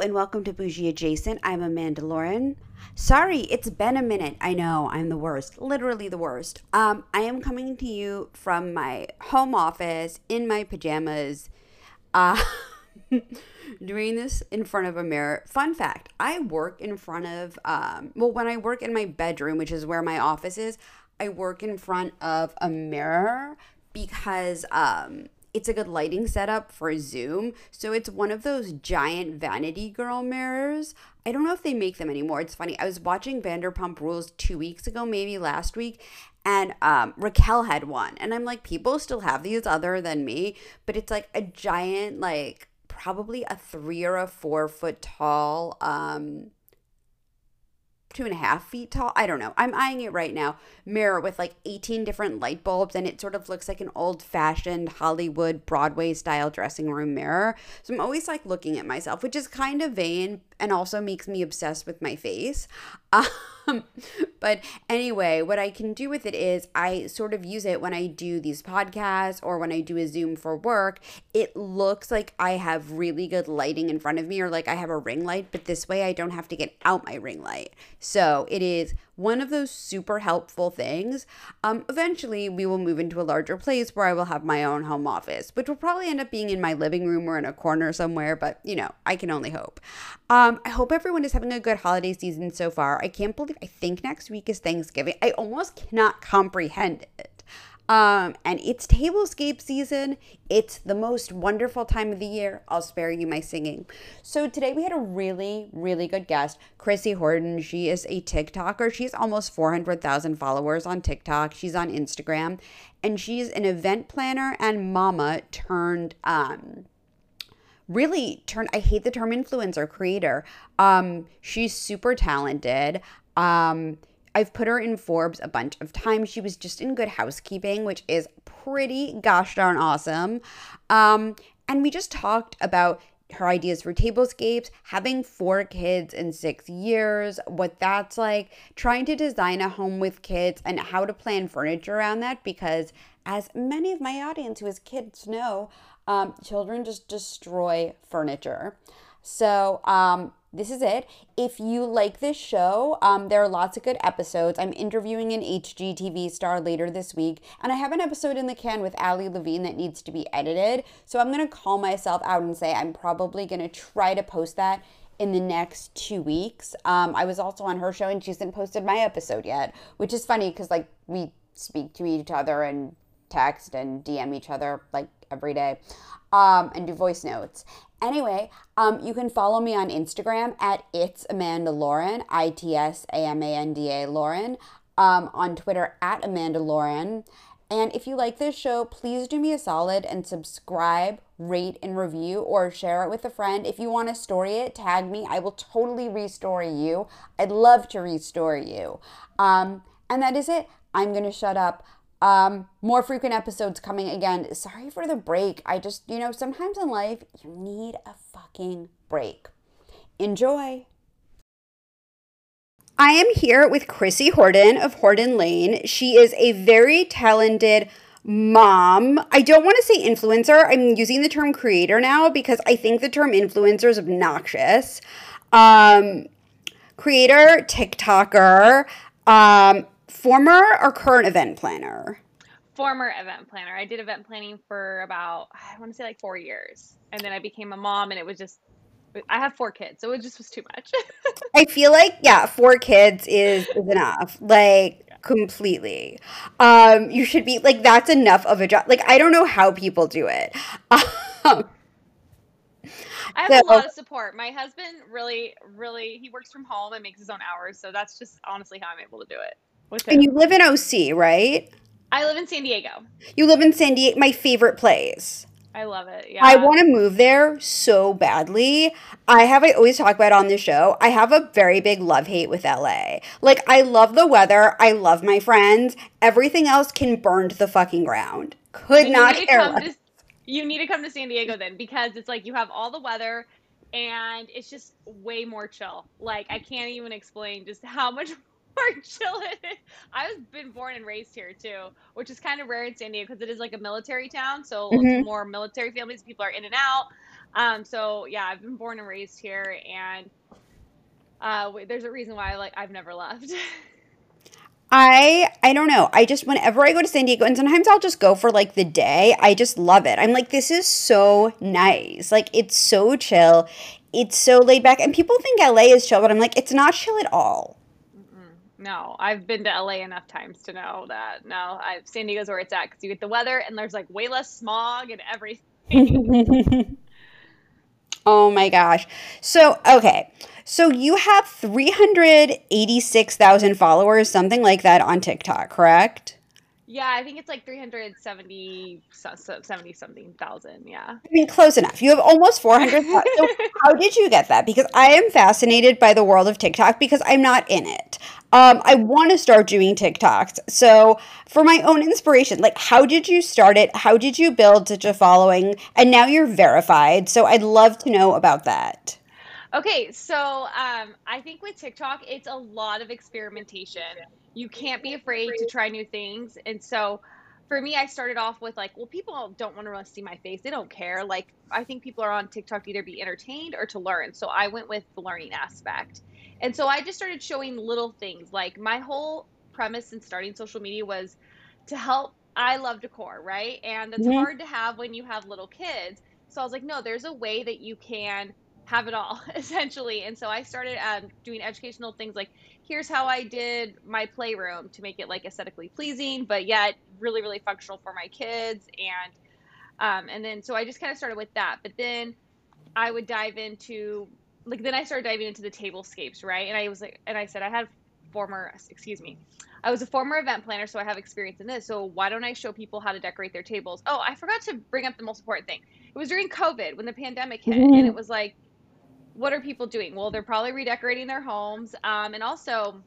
And welcome to Bougie Adjacent. I'm Amanda Lauren. Sorry, it's been a minute. I know I'm the worst, literally the worst. Um, I am coming to you from my home office in my pajamas, uh, doing this in front of a mirror. Fun fact: I work in front of, um, well, when I work in my bedroom, which is where my office is, I work in front of a mirror because um, it's a good lighting setup for Zoom. So it's one of those giant vanity girl mirrors. I don't know if they make them anymore. It's funny. I was watching Vanderpump Rules two weeks ago, maybe last week, and um, Raquel had one. And I'm like, people still have these other than me, but it's like a giant, like probably a three or a four foot tall um, two and a half feet tall. I don't know. I'm eyeing it right now. Mirror with like 18 different light bulbs, and it sort of looks like an old fashioned Hollywood Broadway style dressing room mirror. So I'm always like looking at myself, which is kind of vain and also makes me obsessed with my face. Um, Um, but anyway, what I can do with it is I sort of use it when I do these podcasts or when I do a Zoom for work. It looks like I have really good lighting in front of me or like I have a ring light, but this way I don't have to get out my ring light. So it is one of those super helpful things. Um, eventually, we will move into a larger place where I will have my own home office, which will probably end up being in my living room or in a corner somewhere, but you know, I can only hope. Um, I hope everyone is having a good holiday season so far. I can't believe, I think next week is Thanksgiving. I almost cannot comprehend it. Um, and it's tablescape season. It's the most wonderful time of the year. I'll spare you my singing. So today we had a really, really good guest, Chrissy Horton. She is a TikToker. She's almost 400,000 followers on TikTok. She's on Instagram, and she's an event planner and mama turned um really turned I hate the term influencer creator. Um she's super talented. Um I've put her in Forbes a bunch of times. She was just in Good Housekeeping, which is pretty gosh darn awesome. Um, and we just talked about her ideas for tablescapes, having four kids in six years, what that's like, trying to design a home with kids, and how to plan furniture around that. Because, as many of my audience who has kids know, um, children just destroy furniture. So, um, this is it. If you like this show, um, there are lots of good episodes. I'm interviewing an HGTV star later this week, and I have an episode in the can with Ali Levine that needs to be edited. So I'm to call myself out and say I'm probably to try to post that in the next two weeks. Um, I was also on her show, and she hasn't posted my episode yet, which is funny because like we speak to each other and text and DM each other like every day um, and do voice notes. Anyway, um, you can follow me on Instagram at it's Amanda Lauren, I T S A M A N D A Lauren, um, on Twitter at Amanda Lauren. And if you like this show, please do me a solid and subscribe, rate, and review, or share it with a friend. If you want to story it, tag me. I will totally restory you. I'd love to restory you. Um, and that is it. I'm going to shut up. Um, more frequent episodes coming again. Sorry for the break. I just, you know, sometimes in life you need a fucking break. Enjoy. I am here with Chrissy Horton of Horton Lane. She is a very talented mom. I don't want to say influencer. I'm using the term creator now because I think the term influencer is obnoxious. Um, creator, TikToker, um, former or current event planner? Former event planner. I did event planning for about I want to say like four years, and then I became a mom, and it was just I have four kids, so it just was too much. I feel like yeah, four kids is is enough. Like completely. Um, you should be like that's enough of a job. Like I don't know how people do it. Um, I have so, a lot of support. My husband really, really, he works from home and makes his own hours, so that's just honestly how I'm able to do it. And you live in OC, right? I live in San Diego. You live in San Diego, my favorite place. I love it. Yeah. I want to move there so badly. I have I always talk about on the show. I have a very big love hate with LA. Like I love the weather, I love my friends. Everything else can burn to the fucking ground. Could not care less. To, you need to come to San Diego then because it's like you have all the weather and it's just way more chill. Like I can't even explain just how much We're chilling. I've been born and raised here too, which is kind of rare in San Diego because it is like a military town. So Mhm. more military families, people are in and out. Um, so yeah, I've been born and raised here, and uh, there's a reason why like I've never left. I I don't know. I just whenever I go to San Diego and sometimes I'll just go for like the day, I just love it. I'm like this is so nice. Like it's so chill. It's so laid back and people think LA is chill, but I'm like it's not chill at all. No, I've been to LA enough times to know that no, I, San Diego's where it's at because you get the weather and there's like way less smog and everything. Oh my gosh. So, okay. So you have 386,000 followers, something like that on TikTok, correct? Yeah, I think it's like 370 so- so- 70 something thousand. Yeah. I mean, close enough. You have almost 400. So how did you get that? Because I am fascinated by the world of TikTok because I'm not in it. Um, I want to start doing TikToks. So, for my own inspiration, like, how did you start it? How did you build such a following? And now you're verified. So, I'd love to know about that. Okay, so um, I think with TikTok, it's a lot of experimentation. You can't be afraid to try new things. And so for me, I started off with like, well, people don't want to really see my face. They don't care. Like, I think people are on TikTok to either be entertained or to learn. So I went with the learning aspect. And so I just started showing little things. Like, my whole premise in starting social media was to help. I love decor, right? And that's Mhm. hard to have when you have little kids. So I was like, no, there's a way that you can have it all essentially. And so i started um, doing educational things like here's how i did my playroom to make it like aesthetically pleasing but yet really really functional for my kids. And um, and then so i just kind of started with that. But then i would dive into like then i started diving into the tablescapes right? And i was like and i said i had former excuse me i was a former event planner so i have experience in this. So why don't i show people how to decorate their tables? Oh i forgot to bring up the most important thing. It was during covid when the pandemic hit and it was like what are people doing? Well, they're probably redecorating their homes. Um, and also,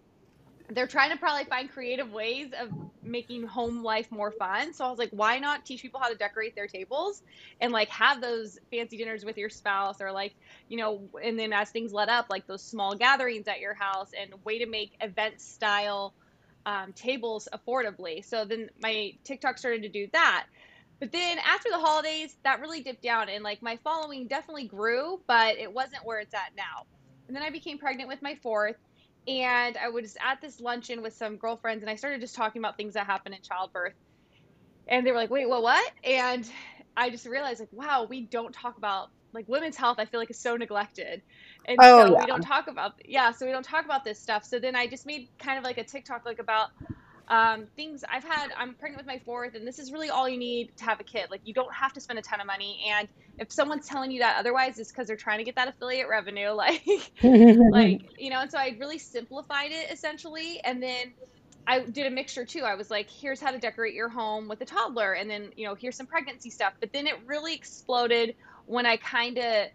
they're trying to probably find creative ways of making home life more fun. So I was like, why not teach people how to decorate their tables and like have those fancy dinners with your spouse or like, you know, and then as things let up, like those small gatherings at your house and way to make event style um, tables affordably. So then my TikTok started to do that. But then after the holidays, that really dipped down and like my following definitely grew, but it wasn't where it's at now. And then I became pregnant with my fourth and I was at this luncheon with some girlfriends and I started just talking about things that happen in childbirth. And they were like, "Wait, what what?" And I just realized like, wow, we don't talk about like women's health I feel like is so neglected. And Oh, so we don't talk about yeah, so we don't talk about this stuff. So then I just made kind of like a TikTok like about um, things I've had. I'm pregnant with my fourth, and this is really all you need to have a kid. Like you don't have to spend a ton of money, and if someone's telling you that otherwise, it's because they're trying to get that affiliate revenue. Like, like you know. And so I really simplified it essentially, and then I did a mixture too. I was like, here's how to decorate your home with a toddler, and then you know, here's some pregnancy stuff. But then it really exploded when I kind of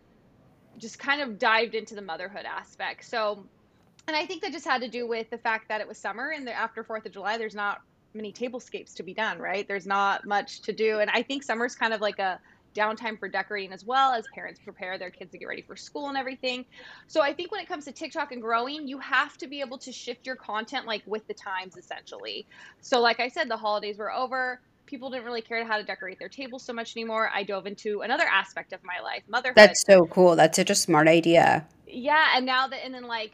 just kind of dived into the motherhood aspect. So and I think that just had to do with the fact that it was summer and the, after Fourth of July, there's not many tablescapes to be done, right? There's not much to do, and I think summer's kind of like a downtime for decorating as well as parents prepare their kids to get ready for school and everything. So I think when it comes to TikTok and growing, you have to be able to shift your content like with the times essentially. So like I said, the holidays were over. People didn't really care how to decorate their tables so much anymore. I dove into another aspect of my life, motherhood. That's so cool. That's such a smart idea. Yeah, and now that and then like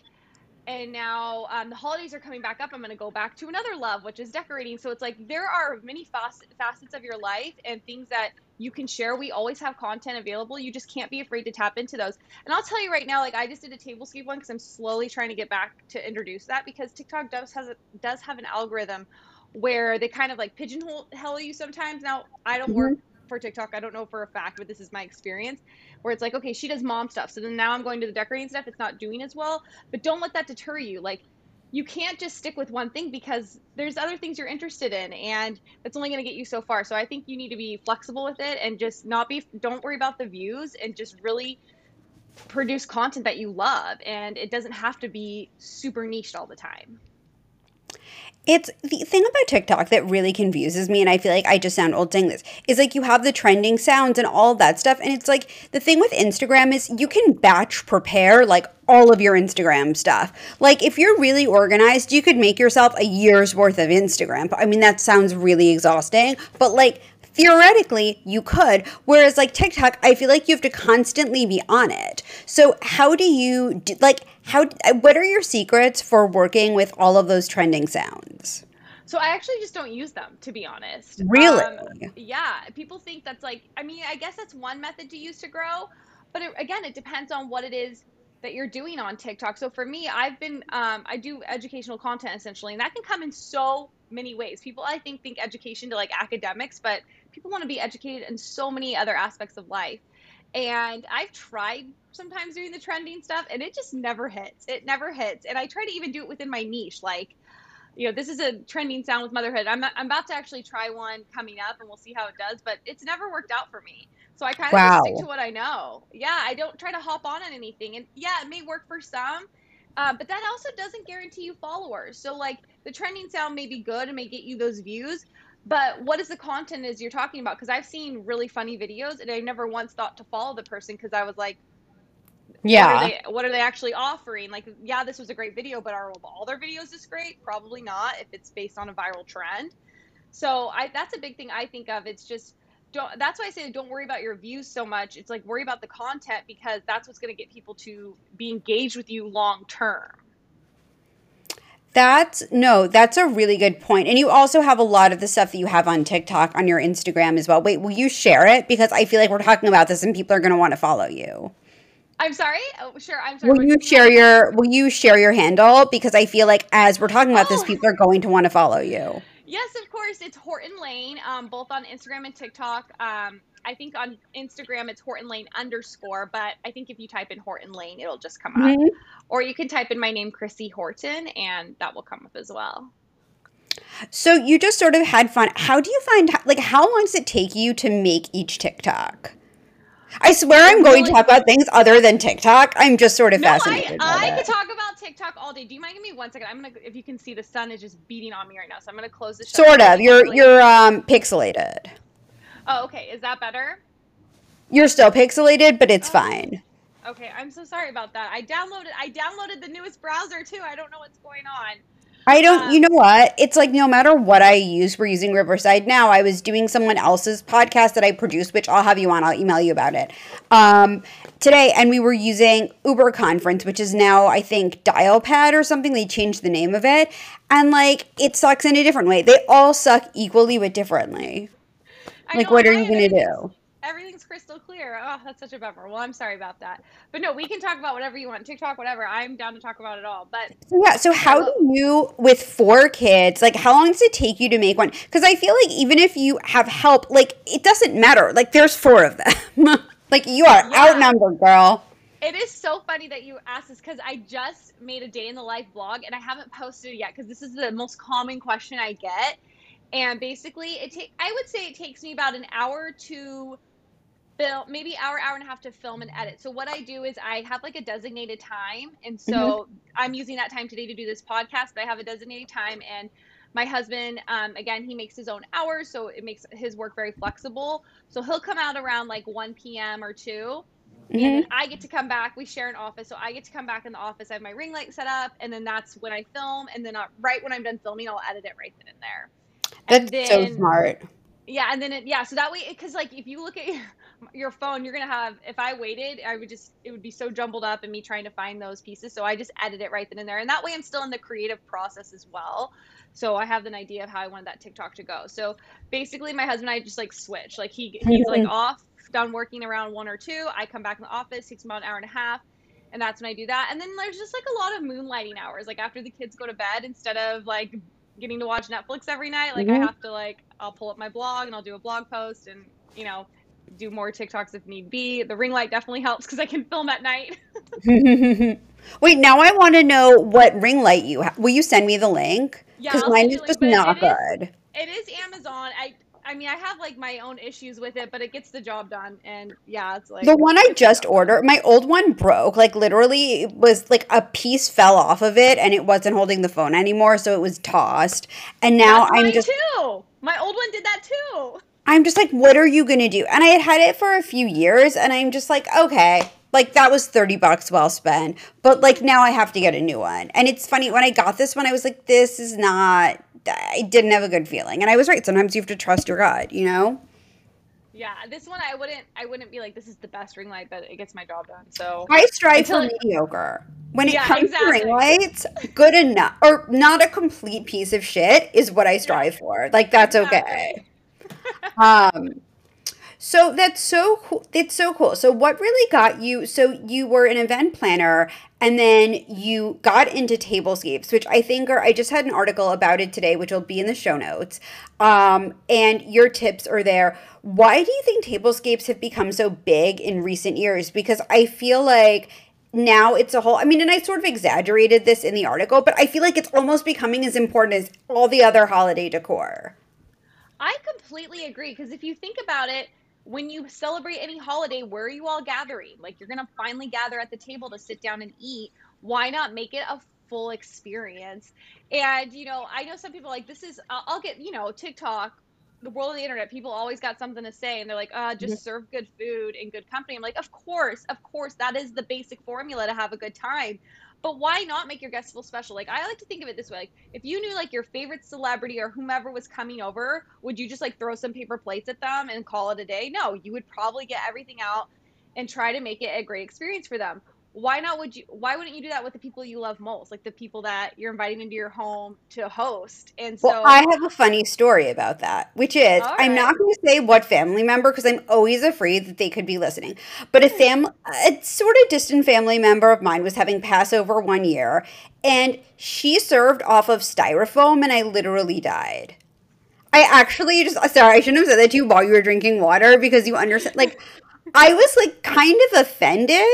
and now um, the holidays are coming back up. I'm going to go back to another love, which is decorating. So it's like there are many facet, facets of your life and things that you can share. We always have content available. You just can't be afraid to tap into those. And I'll tell you right now, like I just did a tablescape one because I'm slowly trying to get back to introduce that because TikTok does has a, does have an algorithm where they kind of like pigeonhole hell you sometimes. Now I don't work for TikTok. I don't know for a fact, but this is my experience where it's like, okay, she does mom stuff. So then now I'm going to the decorating stuff. It's not doing as well. But don't let that deter you. Like, you can't just stick with one thing because there's other things you're interested in and that's only going to get you so far. So I think you need to be flexible with it and just not be, don't worry about the views and just really produce content that you love. And it doesn't have to be super niched all the time. It's the thing about TikTok that really confuses me, and I feel like I just sound old saying this, is like you have the trending sounds and all that stuff. And it's like the thing with Instagram is you can batch prepare like all of your Instagram stuff. Like if you're really organized, you could make yourself a year's worth of Instagram. I mean, that sounds really exhausting, but like theoretically you could whereas like tiktok i feel like you have to constantly be on it so how do you do, like how what are your secrets for working with all of those trending sounds so I actually just don't use them, to be honest. Really? Um, yeah. People think that's like, I mean, I guess that's one method to use to grow, but it, again, it depends on what it is that you're doing on TikTok. So for me, I've been, um, I do educational content essentially, and that can come in so many ways. People, I think, think education to like academics, but people want to be educated in so many other aspects of life. And I've tried sometimes doing the trending stuff, and it just never hits. It never hits. And I try to even do it within my niche, like you know, this is a trending sound with motherhood. I'm, I'm about to actually try one coming up and we'll see how it does, but it's never worked out for me. So I kind of wow. stick to what I know. Yeah, I don't try to hop on on anything. And yeah, it may work for some, uh, but that also doesn't guarantee you followers. So like the trending sound may be good and may get you those views, but what is the content is you're talking about? Because I've seen really funny videos and I never once thought to follow the person because I was like, yeah what are, they, what are, they, actually offering? Like yeah this was a great video but are all their videos this great? Probably not if it's based on a viral trend. So i that's a big thing i think of. It's just don't that's why i say don't worry about your views so much. It's like worry about the content because that's what's going to get people to be engaged with you long term that's no, that's a really good point. And you also have a lot of the stuff that you have on TikTok on your Instagram as well. Wait, will you share it? Because I feel like we're talking about this and people are going to want to follow you. I'm sorry. Oh, sure. I'm sorry. Will you share your Will you share your handle? Because I feel like as we're talking about oh. this, people are going to want to follow you. Yes, of course. It's Horton Lane, um, both on Instagram and TikTok. Um, I think on Instagram it's Horton Lane underscore, but I think if you type in Horton Lane, it'll just come mm-hmm. up. Or you can type in my name, Chrissy Horton, and that will come up as well. So you just sort of had fun. How do you find like how long does it take you to make each TikTok? I swear I'm going to talk about things other than TikTok. I'm just sort of no, fascinated. I, I could talk about TikTok all day. Do you mind giving me one second? I'm gonna if you can see the sun is just beating on me right now, so I'm gonna close the show. Sort of. You're you're um pixelated. Oh, okay. Is that better? You're still pixelated, but it's oh. fine. Okay, I'm so sorry about that. I downloaded I downloaded the newest browser too. I don't know what's going on. I don't, um, you know what? It's like no matter what I use, we're using Riverside now. I was doing someone else's podcast that I produced, which I'll have you on. I'll email you about it um, today. And we were using Uber Conference, which is now, I think, Dialpad or something. They changed the name of it. And like, it sucks in a different way. They all suck equally, but differently. Like, what are you going to do? everything's crystal clear. Oh, that's such a bummer. Well, I'm sorry about that. But no, we can talk about whatever you want. TikTok, whatever. I'm down to talk about it all. But yeah, so how do you with four kids, like how long does it take you to make one? Because I feel like even if you have help, like it doesn't matter. Like there's four of them. like you are yeah. outnumbered, girl. It is so funny that you asked this because I just made a day in the life vlog and I haven't posted it yet because this is the most common question I get. And basically, it take I would say it takes me about an hour to film maybe hour hour and a half to film and edit. So what i do is i have like a designated time. And so mm-hmm. i'm using that time today to do this podcast but i have a designated time. And my husband um, again he makes his own hours so it makes his work very flexible. So he'll come out around like 1 p.m or 2 mm-hmm. and i get to come back. We share an office. So i get to come back in the office. I have my ring light set up. And then that's when i film. And then uh, right when i'm done filming i'll edit it right then and there that's then, so smart. Yeah and then it, yeah so that way because like if you look at your phone you're gonna have if i waited i would just it would be so jumbled up and me trying to find those pieces so i just edit it right then and there and that way i'm still in the creative process as well. So i have an idea of how i wanted that tiktok to go. So basically my husband and i just like switch. Like he he's like off done working around one or two. I come back in the office takes about an hour and a half and that's when i do that. And then there's just like a lot of moonlighting hours. Like after the kids go to bed instead of like getting to watch netflix every night like mm-hmm. i have to like i'll pull up my blog and i'll do a blog post and you know do more TikToks if need be. The ring light definitely helps because I can film at night. Wait, now I want to know what ring light you have. Will you send me the link? Yeah, because mine is just not good. Is, it is Amazon. I I mean, I have like my own issues with it, but it gets the job done. And yeah, it's like the one I just ordered. My old one broke. Like literally, it was like a piece fell off of it, and it wasn't holding the phone anymore, so it was tossed. And now That's I'm just too. My old one did that too. I'm just like, what are you going to do? And I had had it for a few years and I'm just like, okay, like that was 30 bucks well spent but like now i have to get a new one and it's funny when i got this one i was like this is not i didn't have a good feeling. And i was right. Sometimes you have to trust your gut you know? Yeah this one i wouldn't i wouldn't be like this is the best ring light but it gets my job done so. I strive for mediocre. When it Yeah, comes exactly. to ring lights good enough or not a complete piece of shit is what i strive for. Like that's okay. Um so that's so cool it's so cool. So what really got you so you were an event planner and then you got into tablescapes which i think are i just had an article about it today which will be in the show notes. Um, and your tips are there. Why do you think tablescapes have become so big in recent years? Because i feel like now it's a whole i mean and i sort of exaggerated this in the article but i feel like it's almost becoming as important as all the other holiday decor. I completely agree because if you think about it, when you celebrate any holiday, where are you all gathering? Like you're gonna finally gather at the table to sit down and eat. Why not make it a full experience? And you know, I know some people like this is. I'll I'll get you know TikTok, the world of the internet. People always got something to say, and they're like, uh, just serve good food and good company. I'm like, of course, of course, that is the basic formula to have a good time. But why not make your guests feel special? Like I like to think of it this way: like if you knew like your favorite celebrity or whomever was coming over, would you just like throw some paper plates at them and call it a day? No, you would probably get everything out and try to make it a great experience for them. Why not would you why wouldn't you do that with the people you love most? Like the people that you're inviting into your home to host. And so Well, I have a funny story about that, which is All I'm not going to say what family member because I'm always afraid that they could be listening. But a hmm. fam, a sort of distant family member of mine was having Passover one year, and she served off of styrofoam, and I literally died. I actually just sorry, I shouldn't have said that to you while you were drinking water because you understand like I was like kind of offended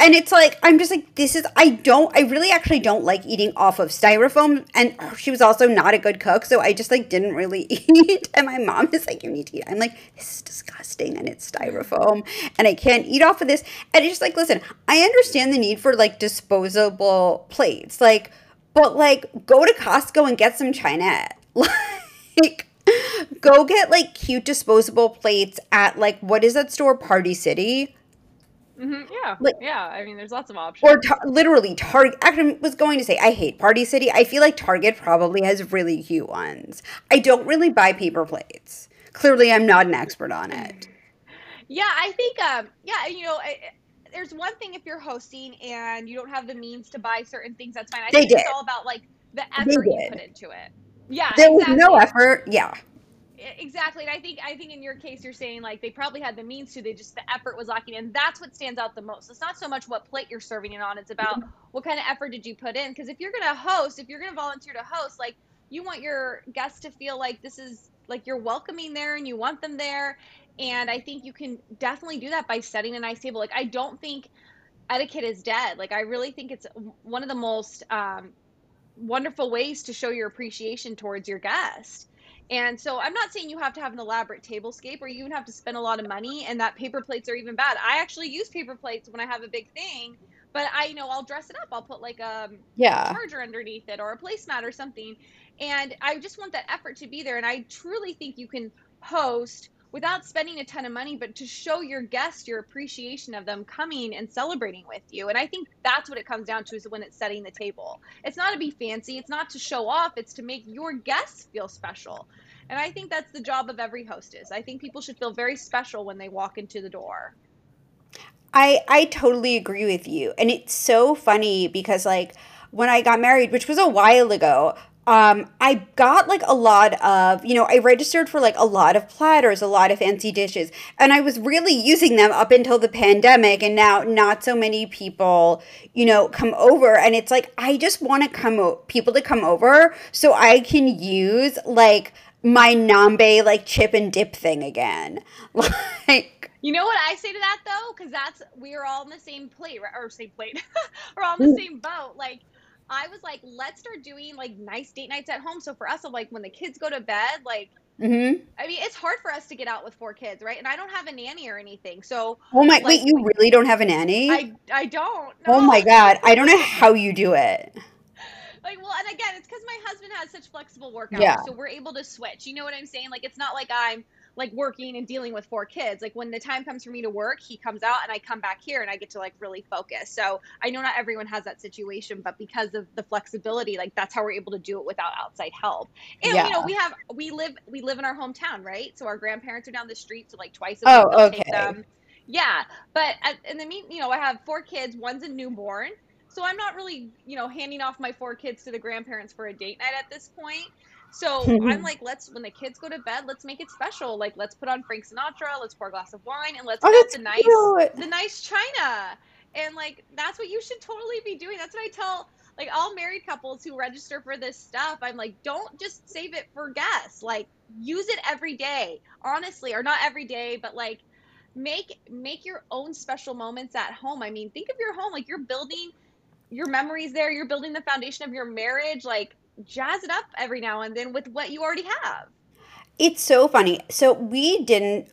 and it's like I'm just like this is I don't I really actually don't like eating off of styrofoam and she was also not a good cook so I just like didn't really eat and my mom is like you need to eat I'm like this is disgusting and it's styrofoam and I can't eat off of this and it's just like listen I understand the need for like disposable plates like but like go to Costco and get some China like go get like cute disposable plates at like what is that store party city Mhm, yeah, Like- yeah. I mean, there's lots of options. or tar- literally target actually I was going to say i hate party city i feel like target probably has really cute ones i don't really buy paper plates clearly i'm not an expert on it Yeah, I think um yeah, you know, I, there's one thing if you're hosting and you don't have the means to buy certain things, that's fine. I They think it's all about like the effort you put into it. Yeah, there was no effort yeah Exactly. And I think I think in your case you're saying like they probably had the means to, they just the effort was lacking. And that's what stands out the most. It's not so much what plate you're serving it on, it's about what kind of effort did you put in. Because if you're gonna host, if you're gonna volunteer to host, like you want your guests to feel like this is like you're welcoming there and you want them there. And I think you can definitely do that by setting a nice table. Like I don't think etiquette is dead. Like I really think it's one of the most um, wonderful ways to show your appreciation towards your guest. And so I'm not saying you have to have an elaborate tablescape or you even have to spend a lot of money and that paper plates are even bad. I actually use paper plates when I have a big thing, but I you know I'll dress it up. I'll put like a yeah charger underneath it or a placemat or something. And I just want that effort to be there. And I truly think you can host without spending a ton of money, but to show your guests your appreciation of them coming and celebrating with you. And I think that's what it comes down to is when it's setting the table. It's not to be fancy, it's not to show off, it's to make your guests feel special. And I think that's the job of every hostess. I think people should feel very special when they walk into the door. I I totally agree with you. And it's so funny because like when I got married, which was a while ago, um, I got like a lot of, you know, I registered for like a lot of platters, a lot of fancy dishes, and I was really using them up until the pandemic. And now not so many people, you know, come over. And it's like, I just want to come, o- people to come over so I can use like my Nambe like chip and dip thing again. Like, You know what I say to that though, because that's we are all in the same plate, or same plate. We're all in the same boat. Like I was like, let's start doing like nice date nights at home. So for us, I'm like when the kids go to bed, like mhm. I mean, it's hard for us to get out with four kids, right? And I don't have a nanny or anything, so Oh my, Like, wait, you really don't have a nanny? I I don't. oh my god, I don't know how you do it. Like, well, and again, it's because my husband has such flexible work hours, Yeah. so we're able to switch. You know what I'm saying? Like, it's not like I'm like working and dealing with four kids. Like when the time comes for me to work, he comes out and I come back here and I get to like really focus. So I know not everyone has that situation, but because of the flexibility, like that's how we're able to do it without outside help. And Yeah. you know, we have we live we live in our hometown, right? So our grandparents are down the street, so like twice a Oh, week they'll okay. take them. Yeah, but at, in the mean, you know, I have four kids. One's a newborn, so I'm not really, you know, handing off my four kids to the grandparents for a date night at this point. So I'm like, let's when the kids go to bed, let's make it special. Like, let's put on Frank Sinatra, let's pour a glass of wine, and let's Oh, get the nice, cute. the nice china. And like, that's what you should totally be doing. That's what I tell like all married couples who register for this stuff. I'm like, don't just save it for guests. Like, use it every day, honestly, or not every day, but like make make your own special moments at home. I mean, think of your home like you're building your memories there, you're building the foundation of your marriage, like jazz it up every now and then with what you already have. It's so funny. So we didn't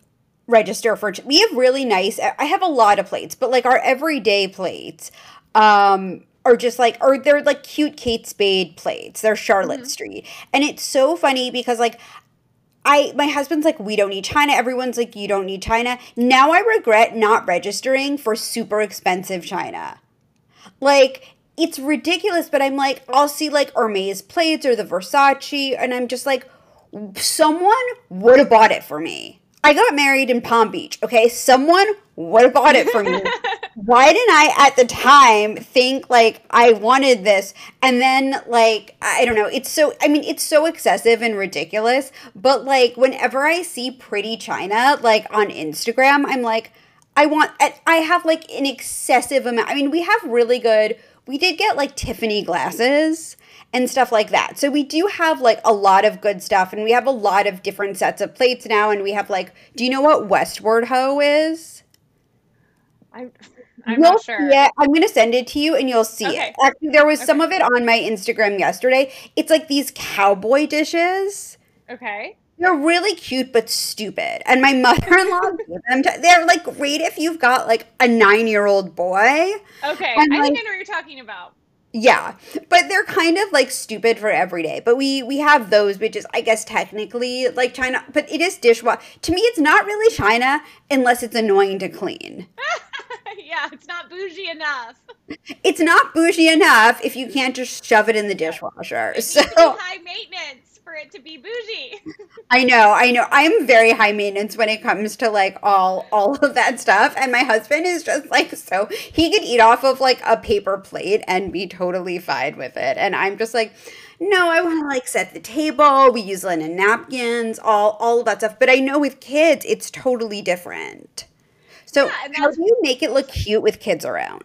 register for we have really nice I have a lot of plates, but like our everyday plates um are just like or they're like cute Kate Spade plates. They're Charlotte Mhm. Street. And it's so funny because like I my husband's like we don't need China. Everyone's like you don't need China. Now I regret not registering for super expensive China. Like it's ridiculous, but I'm like I'll see like Hermes plates or the Versace and I'm just like someone would have bought it for me. I got married in Palm Beach, okay? Someone would have bought it for me. Why didn't I at the time think like I wanted this? And then like I don't know, it's so I mean it's so excessive and ridiculous, but like whenever I see pretty china like on Instagram, I'm like I want I I have like an excessive amount. I mean, we have really good we did get like Tiffany glasses and stuff like that. So we do have like a lot of good stuff and we have a lot of different sets of plates now and we have like do you know what Westward Ho is? I, I'm You'll not sure. it. I'm gonna send it to you and you'll see Okay. it. Actually, there was some of it on my Instagram yesterday. It's like these cowboy dishes. Okay. They're really cute but stupid. And my mother-in-law gave them to, they're like great if you've got like a nine-year-old boy. Okay. And, I like- think I know what you're talking about. Yeah, but they're kind of like stupid for every day. But we we have those, which is I guess technically like China, but it is dishwasher. To me, it's not really China unless it's annoying to clean. yeah, it's not bougie enough. It's not bougie enough if you can't just shove it in the dishwasher. It So needs to be high maintenance it to be bougie. I know, I know. I'm very high maintenance when it comes to like all all of that stuff. And my husband is just like so he could eat off of like a paper plate and be totally fine with it. And I'm just like, no, I want to like set the table. We use linen napkins, all all of that stuff. But I know with kids, it's totally different. So Yeah, how do you make it look cute with kids around?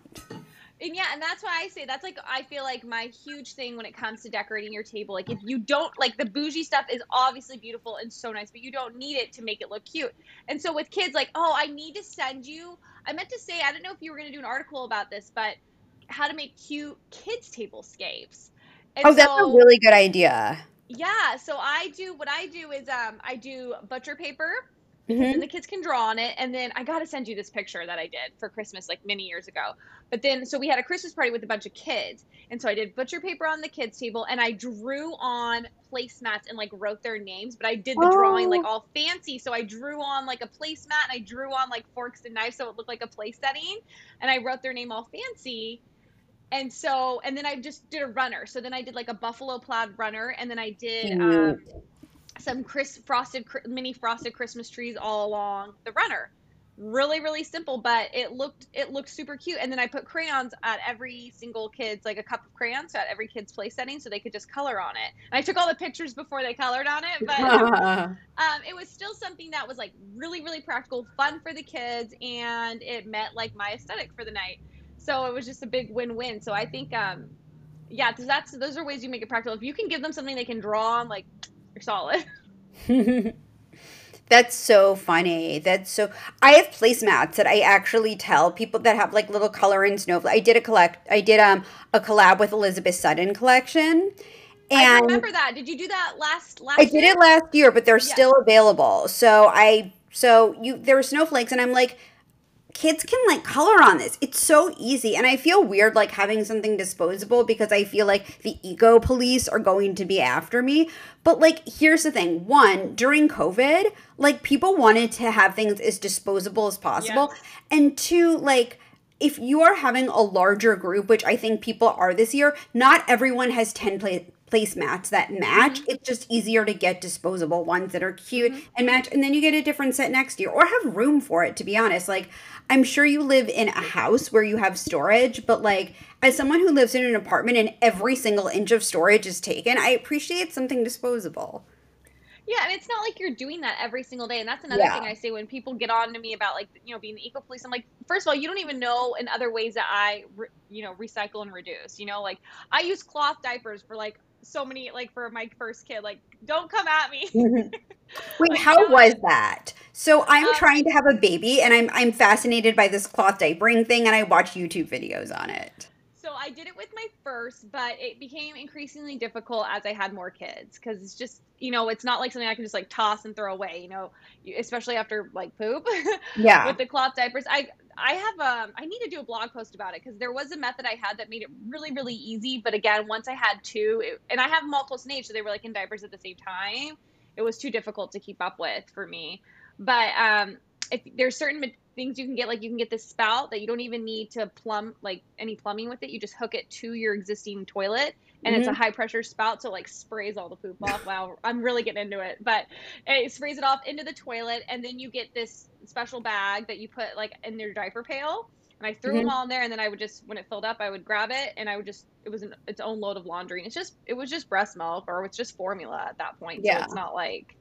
And yeah, and that's why I say that's like I feel like my huge thing when it comes to decorating your table. Like if you don't like the bougie stuff is obviously beautiful and so nice, but you don't need it to make it look cute. And so with kids, like, oh, I need to send you. I meant to say I don't know if you were going to do an article about this, but how to make cute kids tablescapes. And Oh, that's a really good idea. yeah. So I do what I do is um I do butcher paper Mhm. and the kids can draw on it. And then i gotta send you this picture that i did for christmas like many years ago. But then so we had a christmas party with a bunch of kids. And so i did butcher paper on the kids table and i drew on placemats and like wrote their names but i did the drawing like Oh. all fancy. So i drew on like a placemat and i drew on like forks and knives so it looked like a place setting. And i wrote their name all fancy. And so and then i just did a runner. So then i did like a buffalo plaid runner and then i did um, some Chris frosted mini frosted Christmas trees all along the runner. Really, really simple, but it looked it looked super cute. And then I put crayons at every single kid's like a cup of crayons at every kid's play setting, so they could just color on it. And I took all the pictures before they colored on it, but um, it was still something that was like really, really practical, fun for the kids, and it met like my aesthetic for the night. So it was just a big win-win. So I think, um, yeah, that's those are ways you make it practical. If you can give them something they can draw on, like you're solid. That's so funny. That's so. I have placemats that I actually tell people that have like little color and snowflake. I did a collect. I did um a collab with Elizabeth Sutton collection, And I remember that. Did you do that last last I did year? it last year, but they're Yeah. still available. So I so you there were snowflakes, and I'm like, kids can like color on this. It's so easy. And I feel weird like having something disposable because I feel like the eco police are going to be after me. But like here's the thing. One, during COVID, like people wanted to have things as disposable as possible. Yes. And two, like if you are having a larger group, which I think people are this year, not everyone has 10 play placemats that match. Mm-hmm. It's just easier to get disposable ones that are cute Mm-hmm. and match, and then you get a different set next year or have room for it, to be honest. Like, I'm sure you live in a house where you have storage, but like, as someone who lives in an apartment and every single inch of storage is taken, I appreciate something disposable. Yeah, and it's not like you're doing that every single day. And that's another Yeah. thing I say when people get on to me about like you know being the eco police. I'm like, first of all, you don't even know in other ways that I re- you know recycle and reduce. You know, like I use cloth diapers for like so many like for my first kid. Like, don't come at me. Wait, Like, how no. was that? So I'm Um, trying to have a baby and I'm I'm fascinated by this cloth diapering thing and I watch YouTube videos on it. So I did it with my first, but it became increasingly difficult as I had more kids because it's just, you know, it's not like something I can just like toss and throw away, you know, especially after like poop Yeah. with the cloth diapers. I I have um I need to do a blog post about it because there was a method I had that made it really really easy, but again, once I had two, it, and I have in age, so they were like in diapers at the same time. It was too difficult to keep up with for me. But um, if there's certain things you can get, like you can get this spout that you don't even need to plumb like any plumbing with it. You just hook it to your existing toilet, and it's a mm-hmm. high pressure spout, so it, like sprays all the poop off. Wow, I'm really getting into it, but it sprays it off into the toilet, and then you get this special bag that you put like in your diaper pail. And I threw them mm-hmm. all in there, and then I would just, when it filled up, I would grab it, and I would just, it was an, its own load of laundry. And it's just, it was just breast milk, or it's just formula at that point. Yeah. So it's not like,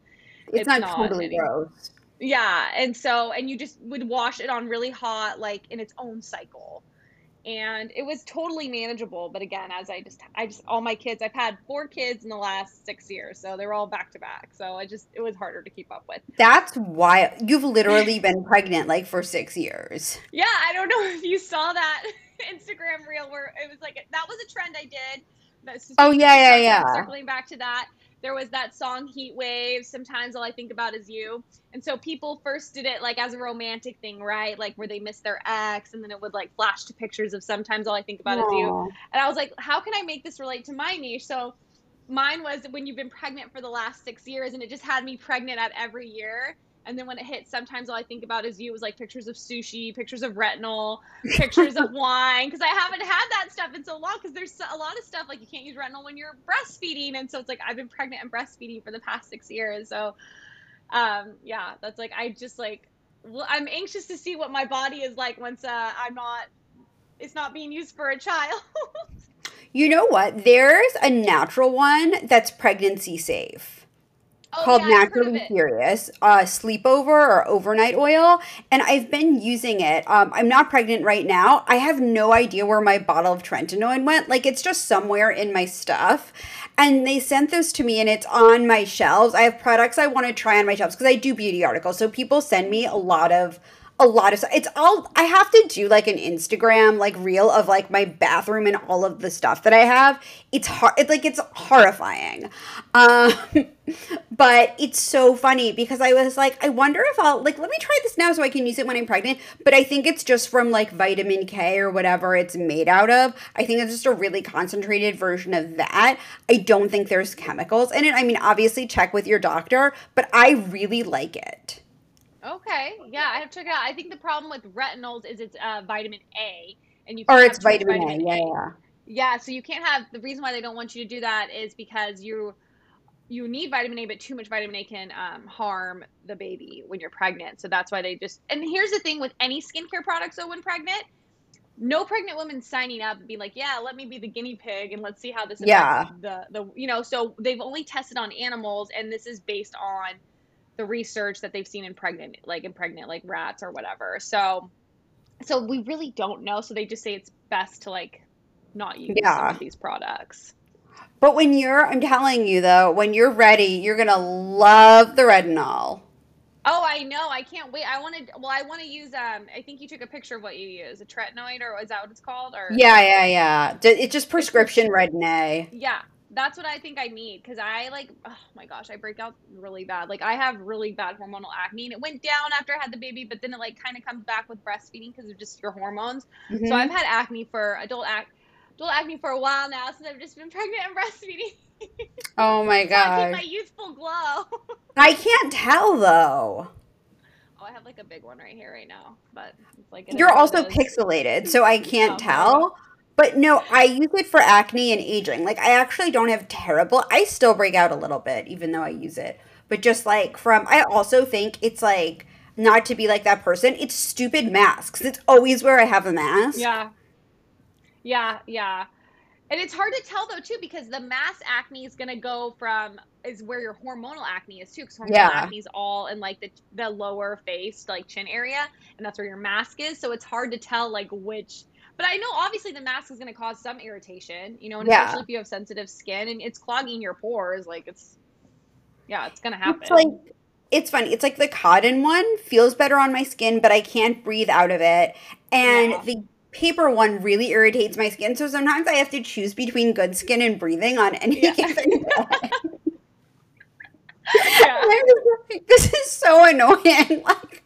It's, it's not, not totally any- gross. yeah, and so and you just would wash it on really hot, like in its own cycle, and it was totally manageable. But again, as I just, I just all my kids, I've had four kids in the last six years, so they're all back to back. So I just, it was harder to keep up with. That's why you've literally been pregnant like for six years. Yeah, I don't know if you saw that Instagram reel where it was like that was a trend I did. Oh, yeah, yeah, yeah. Circling back to that, there was that song "Heat Waves." Sometimes all I think about is you, and so people first did it like as a romantic thing, right? Like where they missed their ex, and then it would like flash to pictures of "Sometimes all I think about is you." And I was like, how can I make this relate to my niche? So mine was when you've been pregnant for the last six years, and it just had me pregnant at every year. And then when it hits, sometimes all I think about is you. It was like pictures of sushi, pictures of retinol, pictures of wine, because I haven't had that stuff in so long. Because there's a lot of stuff like you can't use retinol when you're breastfeeding, and so it's like I've been pregnant and breastfeeding for the past six years. So, um, yeah, that's like I just like well, I'm anxious to see what my body is like once uh, I'm not. It's not being used for a child. You know what? There's a natural one that's pregnancy safe. Oh, called yeah, I've heard of Naturally. Furious, uh, sleepover or overnight oil, and I've been using it. Um, I'm not pregnant right now. I have no idea where my bottle of Trentanoid went. Like it's just somewhere in my stuff. And they sent this to me, and it's on my shelves. I have products I want to try on my shelves because I do beauty articles. So people send me a lot of a lot of stuff. It's all I have to do like an Instagram like reel of like my bathroom and all of the stuff that I have. It's hard. It's like it's horrifying. Um, but it's so funny because I was like, I wonder if I'll like let me try this now so I can use it when I'm pregnant. But I think it's just from like vitamin K or whatever it's made out of. I think it's just a really concentrated version of that. I don't think there's chemicals in it. I mean, obviously check with your doctor, but I really like it. Okay, yeah, I have to check it out. I think the problem with retinols is it's uh, vitamin A, and you Or it's much vitamin A. Yeah, yeah. Yeah, so you can't have the reason why they don't want you to do that is because you you need vitamin A, but too much vitamin A can um, harm the baby when you're pregnant. So that's why they just. And here's the thing with any skincare products, though, when pregnant, no pregnant woman signing up and being like, "Yeah, let me be the guinea pig and let's see how this affects Yeah. the the you know." So they've only tested on animals, and this is based on the research that they've seen in pregnant, like in pregnant like rats or whatever. So so we really don't know. So they just say it's best to like not use Yeah. these products. But when you're, I'm telling you though, when you're ready, you're gonna love the retinol. Oh, I know. I can't wait. I want to. Well, I want to use. Um, I think you took a picture of what you use. A tretinoid, or is that what it's called? Or Yeah, yeah, yeah. It's just prescription Retin-A. yeah. That's what I think I need because I like, oh my gosh, I break out really bad. Like I have really bad hormonal acne, and it went down after I had the baby, but then it like kind of comes back with breastfeeding because of just your hormones. Mm-hmm. So I've had acne for adult acne, adult acne for a while now since I've just been pregnant and breastfeeding. oh my god! my youthful glow. I can't tell though. Oh, I have like a big one right here right now, but it's like you're also pixelated, so I can't oh, tell. But no, I use it for acne and aging. Like I actually don't have terrible. I still break out a little bit even though I use it. But just like from I also think it's like not to be like that person. It's stupid masks. It's always where I have a mask. Yeah. Yeah, yeah. And it's hard to tell though too because the mass acne is gonna go from is where your hormonal acne is too because hormonal yeah. acne is all in like the the lower face like chin area and that's where your mask is so it's hard to tell like which but I know obviously the mask is going to cause some irritation, you know, and yeah. especially if you have sensitive skin and it's clogging your pores, like it's, yeah, it's going to happen. It's like, it's funny. It's like the cotton one feels better on my skin, but I can't breathe out of it. And yeah. the paper one really irritates my skin. So sometimes I have to choose between good skin and breathing on any yeah. given day. yeah. Like, this is so annoying. Like,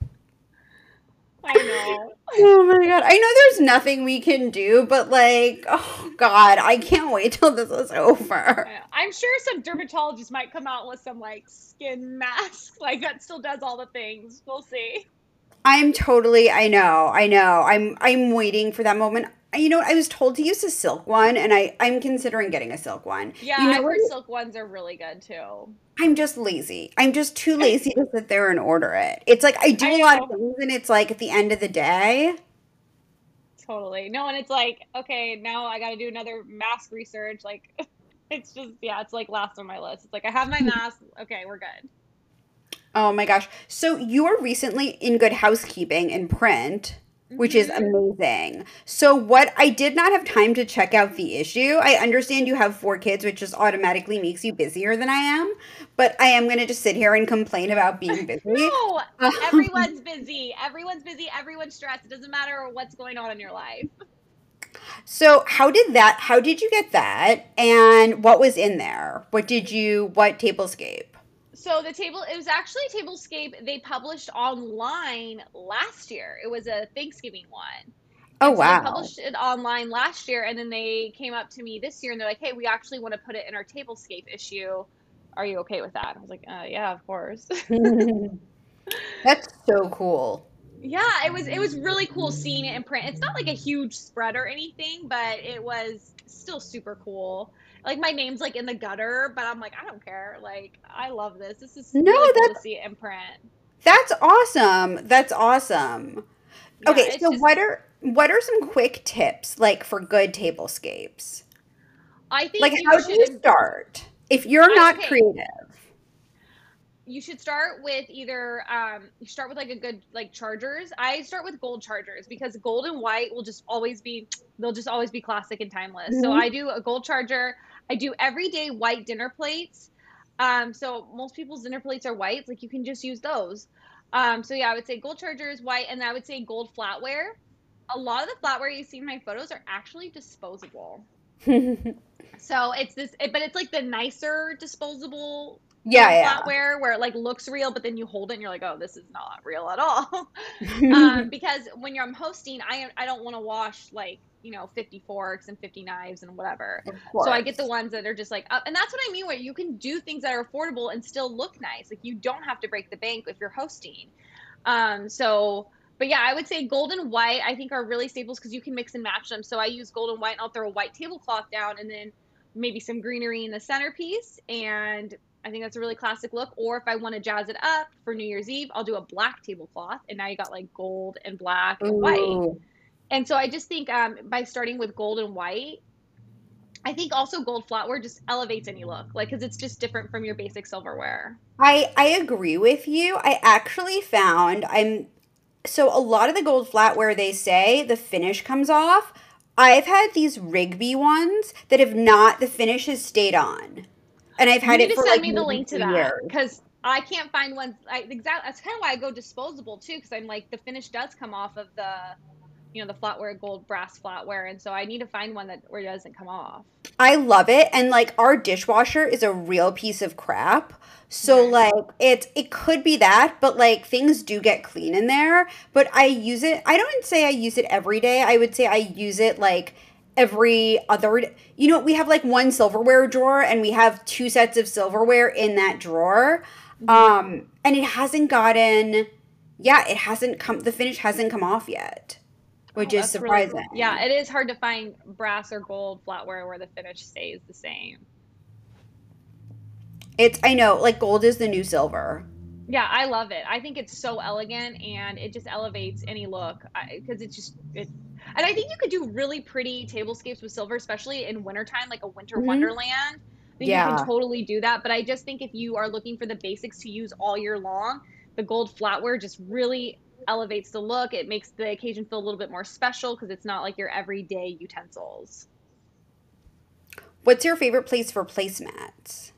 I know. Oh my god. I know there's nothing we can do, but like, oh god, I can't wait till this is over. I'm sure some dermatologist might come out with some like skin mask, like that still does all the things. We'll see. I'm totally I know, I know. I'm I'm waiting for that moment you know, I was told to use a silk one, and I I'm considering getting a silk one. Yeah, you know, silk ones are really good too. I'm just lazy. I'm just too lazy to sit there and order it. It's like I do I a lot of things, and it's like at the end of the day. Totally. No, and it's like okay, now I got to do another mask research. Like, it's just yeah, it's like last on my list. It's like I have my hmm. mask. Okay, we're good. Oh my gosh! So you were recently in Good Housekeeping in print which is mm-hmm. amazing. So, what I did not have time to check out the issue. I understand you have four kids, which just automatically makes you busier than I am. But I am going to just sit here and complain about being busy. no, everyone's busy. Everyone's busy. Everyone's stressed. It doesn't matter what's going on in your life. So, how did that? How did you get that? And what was in there? What did you? What tablescape? So the table it was actually tablescape they published online last year. It was a thanksgiving one. Oh so wow. they published it online last year and then they came up to me this year and they're like hey we actually want to put it in our tablescape issue. Are you okay with that? I was like uh, yeah of course. That's so cool. Yeah it was it was really cool seeing it in print. It's not like a huge spread or anything but it was still super cool like my name's like in the gutter, but I'm like, I don't care. Like, I love this. This is no, really cool to see it in print. That's awesome. That's awesome. Yeah, okay, so just, what are what are some quick tips like for good tablescapes? I think like how do you start if you're not creative? you should start with either um, you start with like a good like chargers. I start with gold chargers because gold and white will just always be they'll just always be classic and timeless. Mm-hmm. So I do a gold charger. I do everyday white dinner plates. Um, so most people's dinner plates are white. like you can just use those. Um, so yeah, I would say gold chargers, white, and I would say gold flatware. A lot of the flatware you see in my photos are actually disposable. so it's this, but it's like the nicer disposable yeah, yeah. flatware where it like looks real, but then you hold it and you're like, oh, this is not real at all. um, because when you're I'm hosting, I I don't want to wash like you know 50 forks and 50 knives and whatever. So I get the ones that are just like, uh, and that's what I mean where you can do things that are affordable and still look nice. Like you don't have to break the bank if you're hosting. Um, so. But yeah, I would say gold and white I think are really staples because you can mix and match them. So I use gold and white and I'll throw a white tablecloth down and then maybe some greenery in the centerpiece and I think that's a really classic look. Or if I want to jazz it up for New Year's Eve, I'll do a black tablecloth, and now you got like gold and black and Ooh. white. And so I just think um, by starting with gold and white, I think also gold flatware just elevates any look, like because it's just different from your basic silverware. I I agree with you. I actually found I'm so a lot of the gold flatware they say the finish comes off. I've had these Rigby ones that have not the finish has stayed on and I've had you it for send like me the link to that because I can't find ones. I exactly that's kind of why I go disposable too because I'm like the finish does come off of the you know the flatware gold brass flatware and so i need to find one that where it doesn't come off I love it. And like our dishwasher is a real piece of crap. So like it it could be that, but like things do get clean in there. But I use it I don't say I use it every day. I would say I use it like every other you know, we have like one silverware drawer and we have two sets of silverware in that drawer. Um and it hasn't gotten yeah, it hasn't come the finish hasn't come off yet, which Oh, is that's really cool. surprising. yeah it is hard to find brass or gold flatware where the finish stays the same It's I know, like gold is the new silver. yeah i love it i think it's so elegant and it just elevates any look because it's just it and i think you could do really pretty tablescapes with silver especially in wintertime like a winter Mhm. wonderland I think you can totally do that but i just think if you are looking for the basics to use all year long the gold flatware just really elevates the look it makes the occasion feel a little bit more special because it's not like your everyday utensils What's your favorite place for placemats?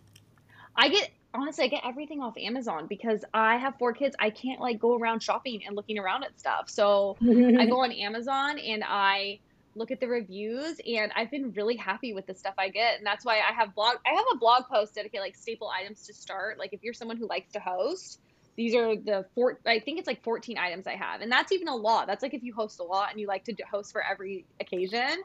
I get honestly, I get everything off Amazon because I have four kids. I can't like go around shopping and looking around at stuff. So I go on Amazon and I look at the reviews and I've been really happy with the stuff I get. And that's why I have blog I have a blog post dedicated like staple items to start. Like if you're someone who likes to host, these are the four I think it's like 14 items I have. And that's even a lot. That's like if you host a lot and you like to host for every occasion.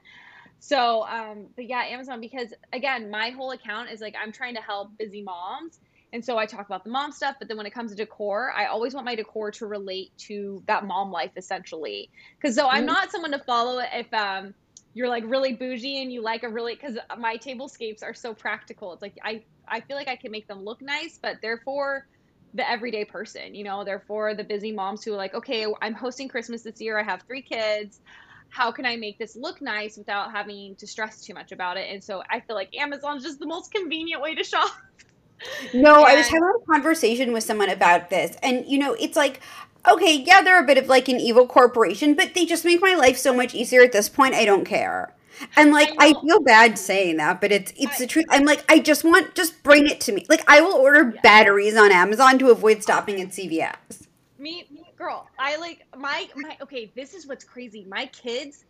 So, um, but yeah, Amazon, because again, my whole account is like I'm trying to help busy moms. And so I talk about the mom stuff, but then when it comes to decor, I always want my decor to relate to that mom life essentially. Cause so I'm Mm. not someone to follow if um you're like really bougie and you like a really because my tablescapes are so practical. It's like I I feel like I can make them look nice, but they're for the everyday person, you know, they're for the busy moms who are like, okay, I'm hosting Christmas this year. I have three kids how can I make this look nice without having to stress too much about it? And so I feel like Amazon's just the most convenient way to shop. No, I was having a conversation with someone about this, and you know, it's like, okay, yeah, they're a bit of like an evil corporation, but they just make my life so much easier at this point. I don't care. And like, I I feel bad saying that, but it's it's I the truth. I'm like, I just want, just bring it to me. Like, I will order yeah. batteries on Amazon to avoid stopping at CVS. Me, me girl, I like my my okay, this is what's crazy. My kids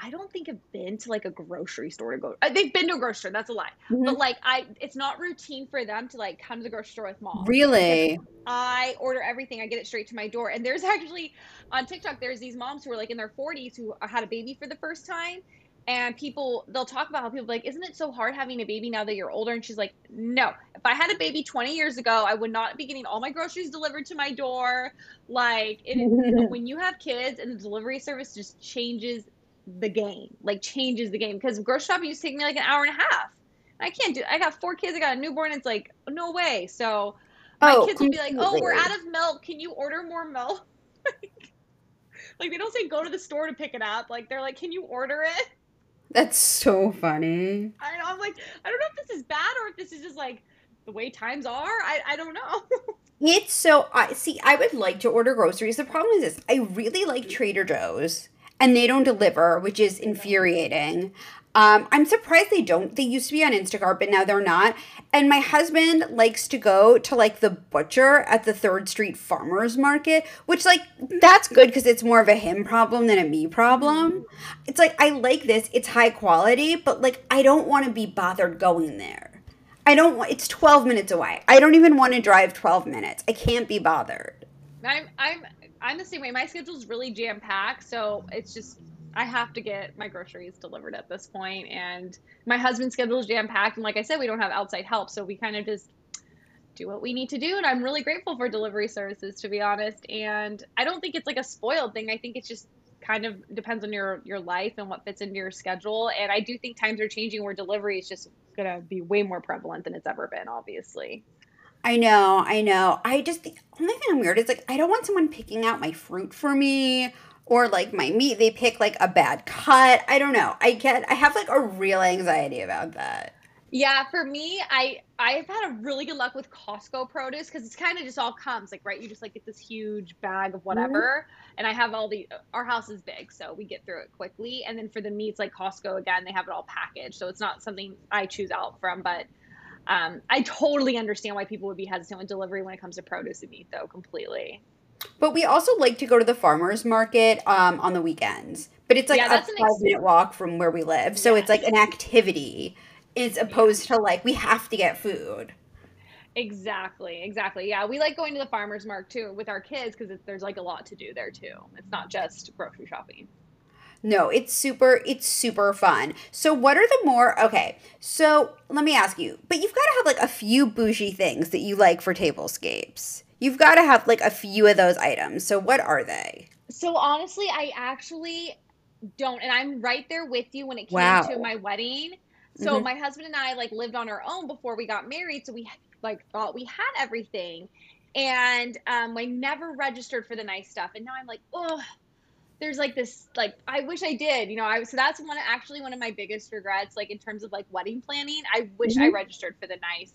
I don't think have been to like a grocery store to go. uh, They've been to a grocery store. That's a lie. But like I, it's not routine for them to like come to the grocery store with mom Really? I order everything. I get it straight to my door. And there's actually on TikTok, there's these moms who are like in their 40s who had a baby for the first time. And people, they'll talk about how people like, isn't it so hard having a baby now that you're older? And she's like, no. If I had a baby 20 years ago, I would not be getting all my groceries delivered to my door. Like, it, when you have kids and the delivery service just changes the game, like changes the game. Because grocery shopping used to take me like an hour and a half. I can't do. I got four kids. I got a newborn. It's like no way. So my Oh, kids would be like, "Oh, we're out of milk. Can you order more milk?" like they don't say go to the store to pick it up. Like they're like, "Can you order it?" That's so funny. I know. I'm like, I don't know if this is bad or if this is just like the way times are. I I don't know. It's so I see. I would like to order groceries. The problem is this: I really like Trader Joe's, and they don't deliver, which is infuriating. Um, I'm surprised they don't. They used to be on Instacart, but now they're not. And my husband likes to go to like the butcher at the Third Street Farmers Market, which like that's good because it's more of a him problem than a me problem. It's like I like this; it's high quality, but like I don't want to be bothered going there. I don't want. It's 12 minutes away. I don't even want to drive 12 minutes. I can't be bothered. I'm I'm I'm the same way. My schedule's really jam packed, so it's just I have to get my groceries delivered at this. And my husband's schedule is jam packed, and like I said, we don't have outside help, so we kind of just do what we need to do. And I'm really grateful for delivery services, to be honest. And I don't think it's like a spoiled thing. I think it's just kind of depends on your your life and what fits into your schedule. And I do think times are changing where delivery is just gonna be way more prevalent than it's ever been, obviously. I know, I know. I just the only thing I'm weird is like I don't want someone picking out my fruit for me or like my meat. They pick like a bad cut. I don't know. I get. I have like a real anxiety about that. Yeah, for me, I I've had a really good luck with Costco produce because it's kind of just all comes like right. You just like get this huge bag of whatever, and I have all the. Our house is big, so we get through it quickly. And then for the meats, like Costco, again, they have it all packaged, so it's not something I choose out from. But um, I totally understand why people would be hesitant with delivery when it comes to produce and meat, though, completely. But we also like to go to the farmers market um, on the weekends. But it's like Yeah, a five ex- minute walk from where we live. So it's like an activity as opposed to like we have to get food. Exactly, exactly. Yeah, we like going to the farmers market too with our kids because there's like a lot to do there too. It's not just grocery shopping. No, it's super it's super fun. So what are the more okay, so let me ask you, but you've gotta have like a few bougie things that you like for tablescapes. You've gotta have like a few of those items. So what are they? So honestly, I actually don't, and I'm right there with you when it came Wow. to my wedding. So Mhm. my husband and I like lived on our own before we got married, so we like thought we had everything, and um, we never registered for the nice stuff, and now I'm like, oh, there's like this like I wish I did, you know. I so that's one actually one of my biggest regrets, like in terms of like wedding planning. I wish I Mhm. registered for the nice,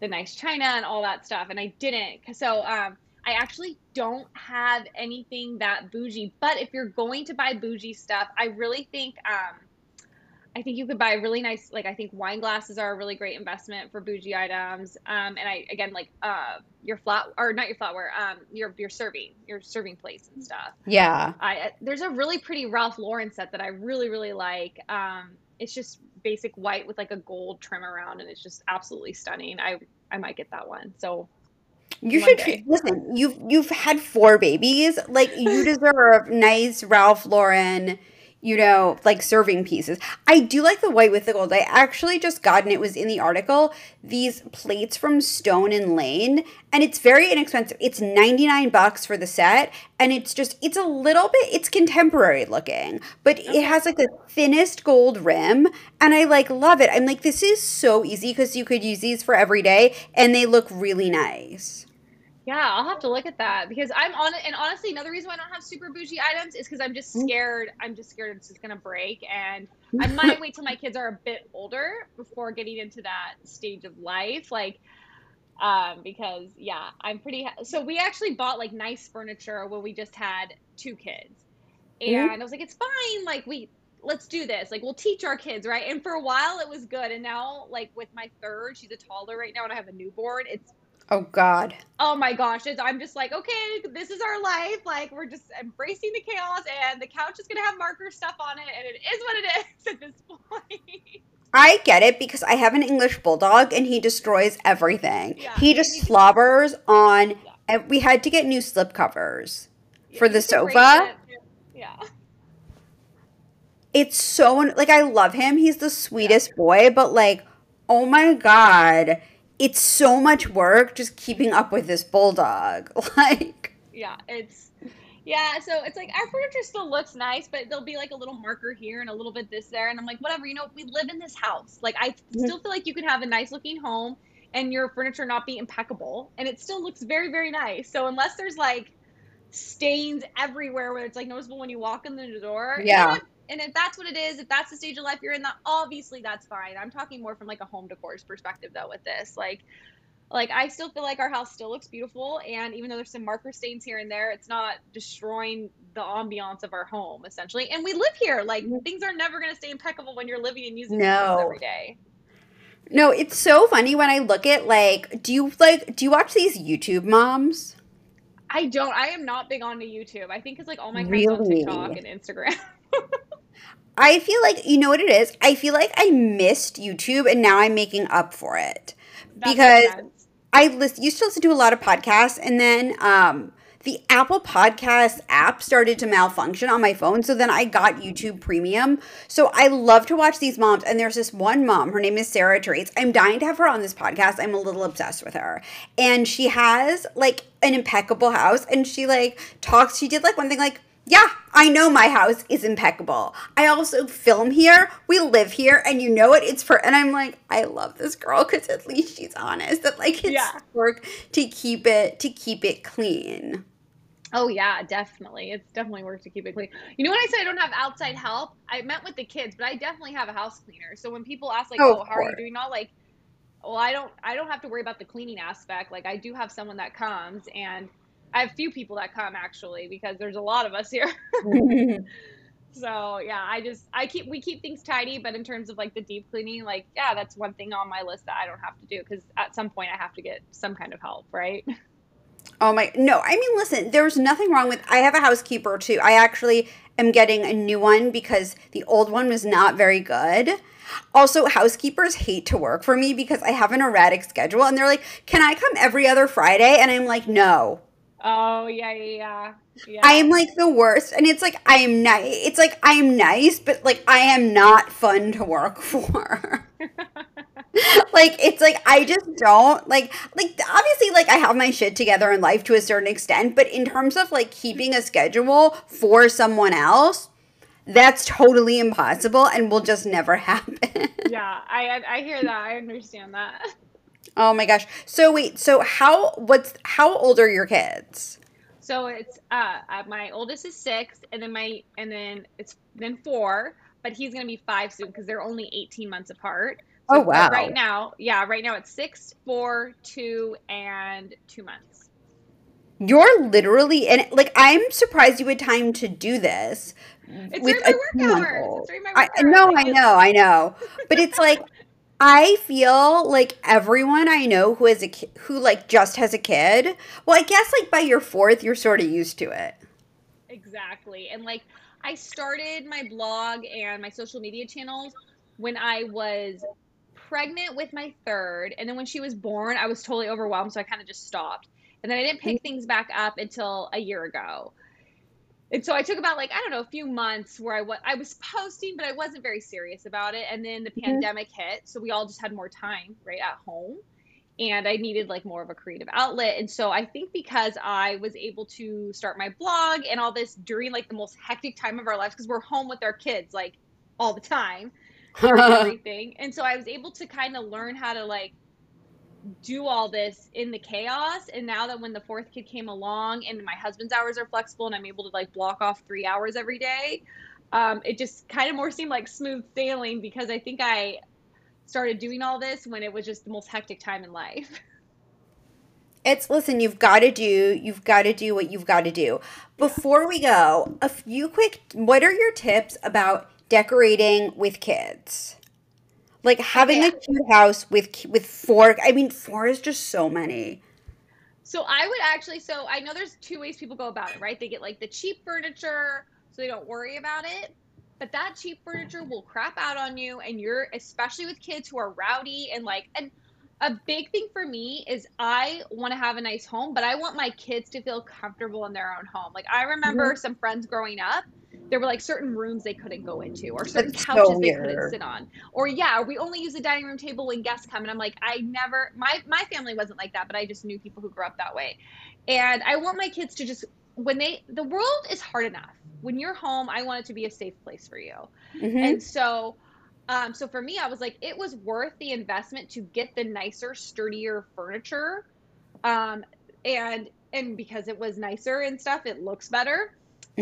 the nice china and all that stuff, and I didn't. So um, I actually don't have anything that bougie. But if you're going to buy bougie stuff, I really think um, I think you could buy really nice. Like I think wine glasses are a really great investment for bougie items. Um, and I again like uh, your flat or not your flatware, um, your your serving your serving plates and stuff. Yeah. I there's a really pretty Ralph Lauren set that I really really like. Um, it's just basic white with like a gold trim around, and it's just absolutely stunning. I I might get that one. So You should listen. You've you've had four babies. Like you deserve nice Ralph Lauren, you know, like serving pieces. I do like the white with the gold. I actually just got, and it was in the article, these plates from Stone and Lain, and it's very inexpensive. It's ninety nine bucks for the set, and it's just it's a little bit it's contemporary looking, but it has like the thinnest gold rim, and I like love it. I'm like, this is so easy because you could use these for every day, and they look really nice. Yeah, I'll have to look at that because I'm on it. And honestly, another reason why I don't have super bougie items is because I'm just Mm. scared. I'm just scared it's just gonna break, and I might wait till my kids are a bit older before getting into that stage of life. Like, um, because yeah, I'm pretty. Ha- so we actually bought like nice furniture when we just had two kids, and Mhm. I was like, it's fine. Like we. Let's do this. Like we'll teach our kids, right? And for a while it was good, and now like with my third, she's a toddler right now, and I have a newborn. It's Oh God. Oh my gosh, it's, I'm just like, okay, this is our life. Like, we're just embracing the chaos, and the couch is going to have marker stuff on it, and it is what it is at this point. I get it because I have an English bulldog and he destroys everything. Yeah, he just slobbers on. Yeah. and We had to get new slip covers Yeah, for the sofa. Yeah. It's so like I love him. He's the sweetest boy, but like, oh my god, it's so much work just keeping up with this bulldog. Like, Yeah, it's yeah, so it's like our furniture still looks nice, but there'll be like a little marker here and a little bit this there, and I'm like, whatever, you know, we live in this house. Like, I Mhm. still feel like you can have a nice looking home and your furniture not be impeccable, and it still looks very, very nice. So unless there's like stains everywhere where it's like noticeable when you walk in the door, Yeah. And if that's what it is, if that's the stage of life you're in, that obviously that's fine. I'm talking more from like a home decor's perspective though with this. Like like I still feel like our house still looks beautiful and even though there's some marker stains here and there, it's not destroying the ambiance of our home essentially. And we live here. Like mm-hmm. things are never going to stay impeccable when you're living and using No. every day. no, it's so funny when I look at like, do you like, do you watch these YouTube moms? I don't. I am not big on onto YouTube. I think it's like all my friends on Really? TikTok and Instagram. I feel like you know what it is. I feel like I missed YouTube, and now I'm making up for it. That Because. I lis- used to listen to a lot of podcasts, and then um, the Apple Podcast app started to malfunction on my phone. So then I got YouTube Premium. So I love to watch these moms, and there's this one mom. Her name is Sarah Therese. I'm dying to have her on this podcast. I'm a little obsessed with her, and she has like an impeccable house, and she like talks. She did like one thing like. Yeah, I know my house is impeccable. I also film here. We live here, and you know it. It's for, and I'm like, I love this girl because at least she's honest. That like it's Yeah. work to keep it to keep it clean. Oh yeah, definitely. It's definitely work to keep it clean. You know when I said I don't have outside help, I meant with the kids, but I definitely have a house cleaner. So when people ask like, Oh, "Oh, how are you doing?" All like, well, I don't I don't have to worry about the cleaning aspect. Like I do have someone that comes and I have few people that come actually because there's a lot of us here. So yeah, I just I keep we keep things tidy, but in terms of like the deep cleaning, like yeah, that's one thing on my list that I don't have to do because at some point I have to get some kind of help, right? Oh my no, I mean listen, there's nothing wrong with I have a housekeeper too. I actually am getting a new one because the old one was not very good. Also, housekeepers hate to work for me because I have an erratic schedule and they're like, "Can I come every other Friday?" And I'm like, "No." Oh, yeah, yeah, yeah. I am like the worst. And it's like I am nice. It's like I am nice, but like I am not fun to work for. like it's like I just don't like like obviously like I have my shit together in life to a certain extent, but in terms of like keeping a schedule for someone else, that's totally impossible and will just never happen. yeah, I I hear that. I understand that. Oh my gosh. So wait, so how what's how old are your kids? So it's uh, uh my oldest is 6 and then my and then it's then 4, but he's going to be 5 soon cuz they're only 18 months apart. So oh wow! Right now, yeah, right now it's six, four, two, and two months. You're literally and like I'm surprised you had time to do this it's with a month old. I know, I know, I know, but it's like I feel like everyone I know who is a ki- who like just has a kid. Well, I guess like by your fourth, you're sort of used to it. Exactly, and like I started my blog and my social media channels when I was pregnant with my third, and then when she was born, I was totally overwhelmed, so I kind of just stopped. And then I didn't pick mm-hmm. things back up until a year ago. And so I took about like I don't know a few months where I was I was posting, but I wasn't very serious about it. And then the mm-hmm. pandemic hit, so we all just had more time right at home, and I needed like more of a creative outlet. And so I think because I was able to start my blog and all this during like the most hectic time of our lives because we're home with our kids like all the time, everything. And so I was able to kind of learn how to like do all this in the chaos. And now that when the fourth kid came along and my husband's hours are flexible and I'm able to like block off three hours every day, um, it just kind of more seemed like smooth sailing because I think I started doing all this when it was just the most hectic time in life. It's listen, you've got to do, you've got to do what you've got to do. Before we go, a few quick, what are your tips about decorating with kids. Like having okay. a cute house with with four. I mean, four is just so many. So I would actually. So I know there's two ways people go about it, right? They get like the cheap furniture, so they don't worry about it. But that cheap furniture will crap out on you, and you're especially with kids who are rowdy and like and a big thing for me is I want to have a nice home, but I want my kids to feel comfortable in their own home. Like I remember mm-hmm. some friends growing up there were like certain rooms they couldn't go into or certain That's couches so they couldn't sit on. Or yeah we only use the dining room table when guests come and i'm like i never my my family wasn't like that but i just knew people who grew up that way. And i want my kids to just when they the world is hard enough. When you're home i want it to be a safe place for you. Mm-hmm. and so um, so for me i was like it was worth the investment to get the nicer sturdier furniture um, and and because it was nicer and stuff it looks better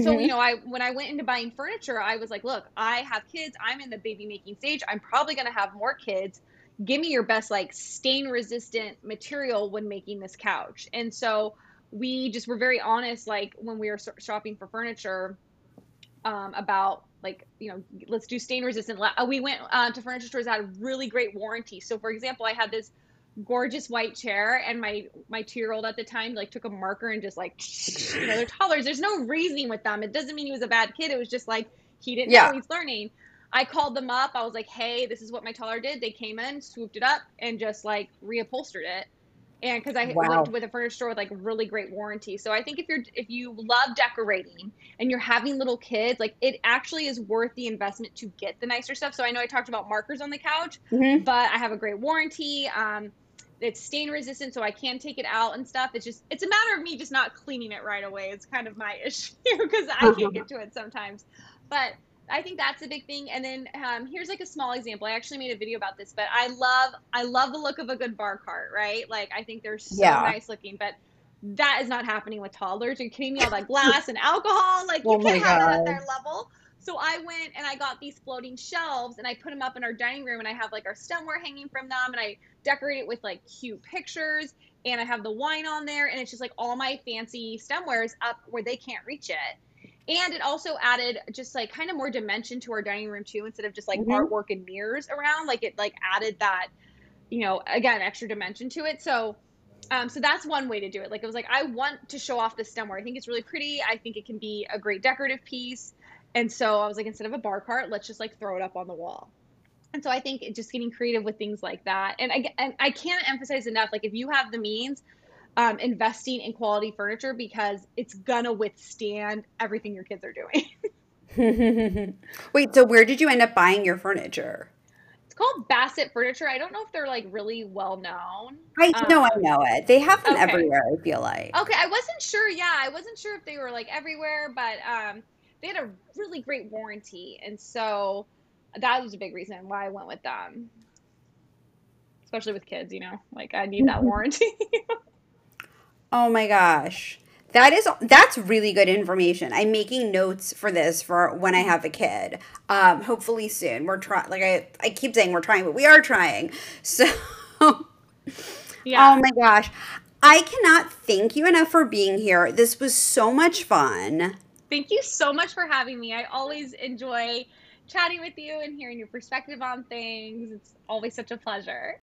so, mm-hmm. you know, I when I went into buying furniture, I was like, look, I have kids. I'm in the baby making stage. I'm probably going to have more kids. Give me your best like stain resistant material when making this couch. And so we just were very honest like when we were shopping for furniture um, about like you know let's do stain resistant we went uh, to furniture stores that had really great warranty so for example i had this gorgeous white chair and my my two year old at the time like took a marker and just like you know they're toddlers there's no reasoning with them. It doesn't mean he was a bad kid. It was just like he didn't yeah. know he's learning. I called them up. I was like hey this is what my toddler did. They came in swooped it up and just like reupholstered it. And because i wow. went with a furniture store with like really great warranty. So i think if you're if you love decorating and you're having little kids like it actually is worth the investment to get the nicer stuff. So i know i talked about markers on the couch mm-hmm. but i have a great warranty. Um, it's stain resistant so i can take it out and stuff it's just it's a matter of me just not cleaning it right away it's kind of my issue because i can't get to it sometimes but i think that's a big thing and then um, here's like a small example i actually made a video about this but i love i love the look of a good bar cart right like i think they're so yeah. nice looking but that is not happening with toddlers. You're you kidding me? All that glass and alcohol, like you oh can't have that at their level. So I went and I got these floating shelves and I put them up in our dining room and I have like our stemware hanging from them and I decorate it with like cute pictures and I have the wine on there and it's just like all my fancy stemwares up where they can't reach it. And it also added just like kind of more dimension to our dining room too instead of just like mm-hmm. artwork and mirrors around like it like added that you know again extra dimension to it. So Um, so that's one way to do it. Like it was like I want to show off the stemware. I think it's really pretty. I think it can be a great decorative piece. And so I was like, instead of a bar cart, let's just like throw it up on the wall. And so I think just getting creative with things like that. And I, and I can't emphasize enough, like if you have the means, um, investing in quality furniture because it's gonna withstand everything your kids are doing. Wait, so where did you end up buying your furniture? It's called Bassett Furniture. I don't know if they're like really well known. I know, um, I know it. They have them okay. everywhere. I feel like. Okay, I wasn't sure. Yeah, I wasn't sure if they were like everywhere, but um, they had a really great warranty, and so that was a big reason why I went with them. Especially with kids, you know, like I need that warranty. oh my gosh. That is that's really good information. I'm making notes for this for when I have a kid. Um, hopefully soon. We're trying. Like I, I keep saying we're trying, but we are trying. So, yeah. Oh my gosh, I cannot thank you enough for being here. This was so much fun. Thank you so much for having me. I always enjoy chatting with you and hearing your perspective on things. It's always such a pleasure.